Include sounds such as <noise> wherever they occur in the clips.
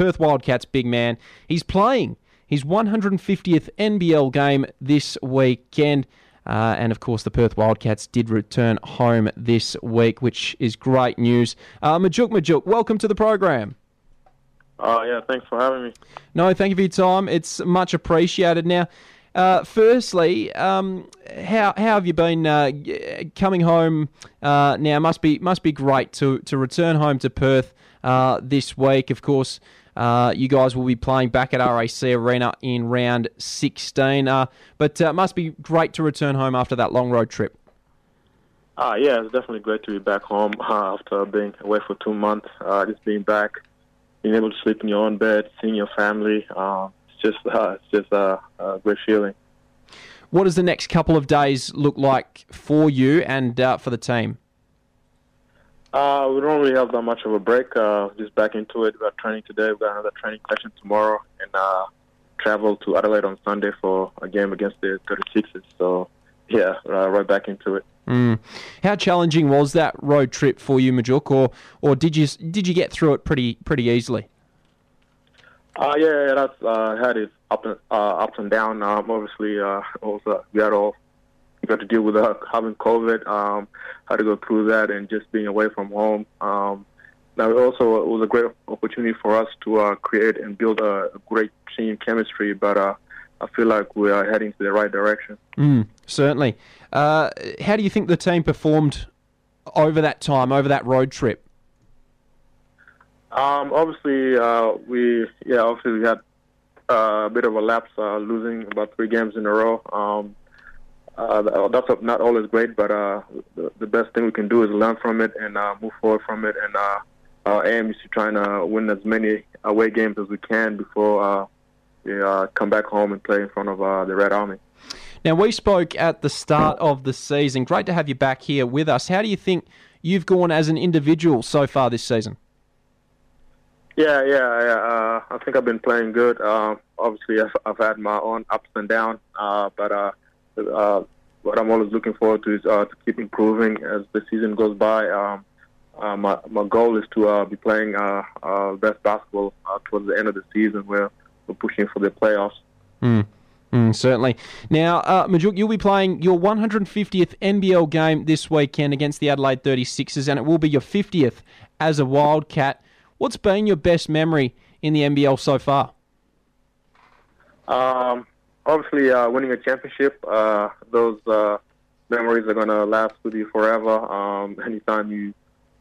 Perth Wildcats big man. He's playing his 150th NBL game this weekend. Uh, and of course, the Perth Wildcats did return home this week, which is great news. Uh, Majuk Majok, welcome to the program. Oh, uh, yeah, thanks for having me. No, thank you for your time. It's much appreciated. Now, uh, firstly, um, how how have you been uh, coming home uh, now? Must be must be great to to return home to Perth uh, this week. Of course, uh, you guys will be playing back at RAC Arena in round 16. Uh, but uh, must be great to return home after that long road trip. Uh, yeah, it's definitely great to be back home uh, <laughs> after being away for two months. Uh, just being back, being able to sleep in your own bed, seeing your family. Uh, it's just <laughs> uh, it's just uh, a great feeling. What does the next couple of days look like for you and uh, for the team? Uh, we don't really have that much of a break. Uh, just back into it. We got training today. We've got another training session tomorrow, and uh, travel to Adelaide on Sunday for a game against the 36ers. So, yeah, uh, right back into it. Mm. How challenging was that road trip for you, Majok, or or did you did you get through it pretty pretty easily? Uh, yeah, yeah that's uh, had its up and uh, ups and down. Um, obviously, uh, also we had all got to deal with uh, having COVID, um, how to go through that, and just being away from home. Um, now, also, it was a great opportunity for us to uh, create and build a, a great team chemistry, but uh, I feel like we are heading to the right direction. Mm, certainly. Uh, how do you think the team performed over that time, over that road trip? Um, obviously, uh, we yeah, obviously we had uh, a bit of a lapse, uh, losing about three games in a row. Um, uh, that's not always great, but uh, the, the, best thing we can do is learn from it and uh, move forward from it. And uh, our aim is to try and uh, win as many away games as we can before uh, we uh, come back home and play in front of uh, the Red Army. Now, we spoke at the start of the season. Great to have you back here with us. How do you think you've gone as an individual so far this season? Yeah, yeah, yeah. Uh, I think I've been playing good. Uh, obviously, I've, I've, had my own ups and downs, uh, but uh, what I'm always looking forward to is uh, to keep improving as the season goes by. Um, uh, my my goal is to uh, be playing uh, uh, best basketball uh, towards the end of the season, where we're pushing for the playoffs. Mm. Mm, certainly. Now, uh, Majok, you'll be playing your 150th NBL game this weekend against the Adelaide 36ers, and it will be your 50th as a Wildcat. What's been your best memory in the NBL so far? Um, obviously, uh, winning a championship, uh, those uh, memories are going to last with you forever. Um, anytime you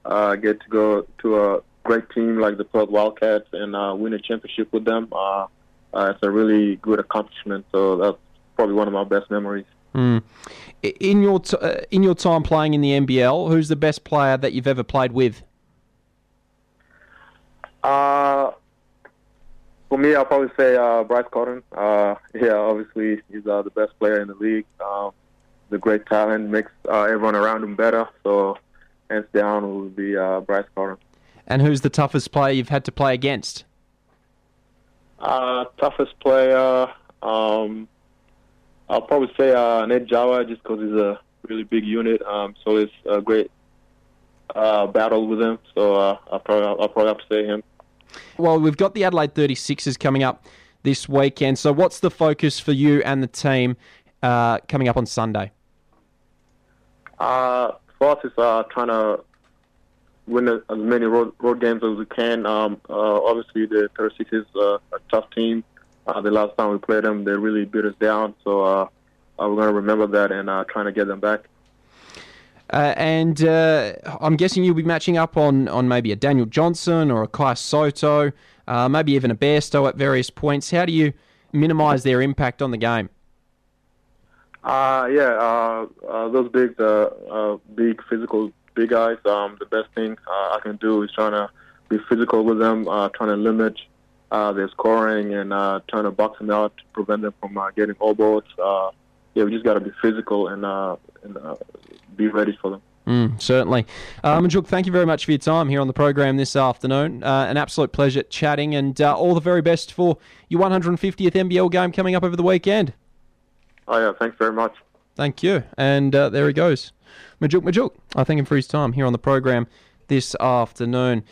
uh, get to go to a great team like the Perth Wildcats and uh, win a championship with them, uh, uh, it's a really good accomplishment. So that's probably one of my best memories. Mm. In your t- uh, in your time playing in the NBL, who's the best player that you've ever played with? Uh, for me, I'll probably say uh, Bryce Cotton. Uh, yeah, obviously he's uh, the best player in the league. Um, the great talent makes uh, everyone around him better. So, hands down, it would be uh, Bryce Cotton. And who's the toughest player you've had to play against? Uh, toughest player, um, I'll probably say uh, Nate Jawai, just because he's a really big unit. Um, so it's a great uh, battle with him. So uh, I'll probably I'll probably have to say him. Well, we've got the Adelaide 36ers coming up this weekend. So, what's the focus for you and the team uh, coming up on Sunday? Uh, for us, it's uh, trying to win as many road, road games as we can. Um, uh, obviously, the 36ers are a tough team. Uh, the last time we played them, they really beat us down. So, uh, we're going to remember that and uh, trying to get them back. Uh, and uh, I'm guessing you'll be matching up on, on maybe a Daniel Johnson or a Kai Sotto, uh, maybe even a Bairstow at various points. How do you minimise their impact on the game? Uh, yeah, uh, uh, those big, uh, big physical big guys. Um, the best thing I can do is trying to be physical with them, trying to limit their scoring and trying to box them out to prevent them from getting elbows. yeah, we just got to be physical and, and be ready for them. Mm, certainly. Majok, thank you very much for your time here on the program this afternoon. Uh, an absolute pleasure chatting, and uh, all the very best for your 150th NBL game coming up over the weekend. Oh, yeah, thanks very much. Thank you. And uh, there he goes. Majok Majok. I thank him for his time here on the program this afternoon.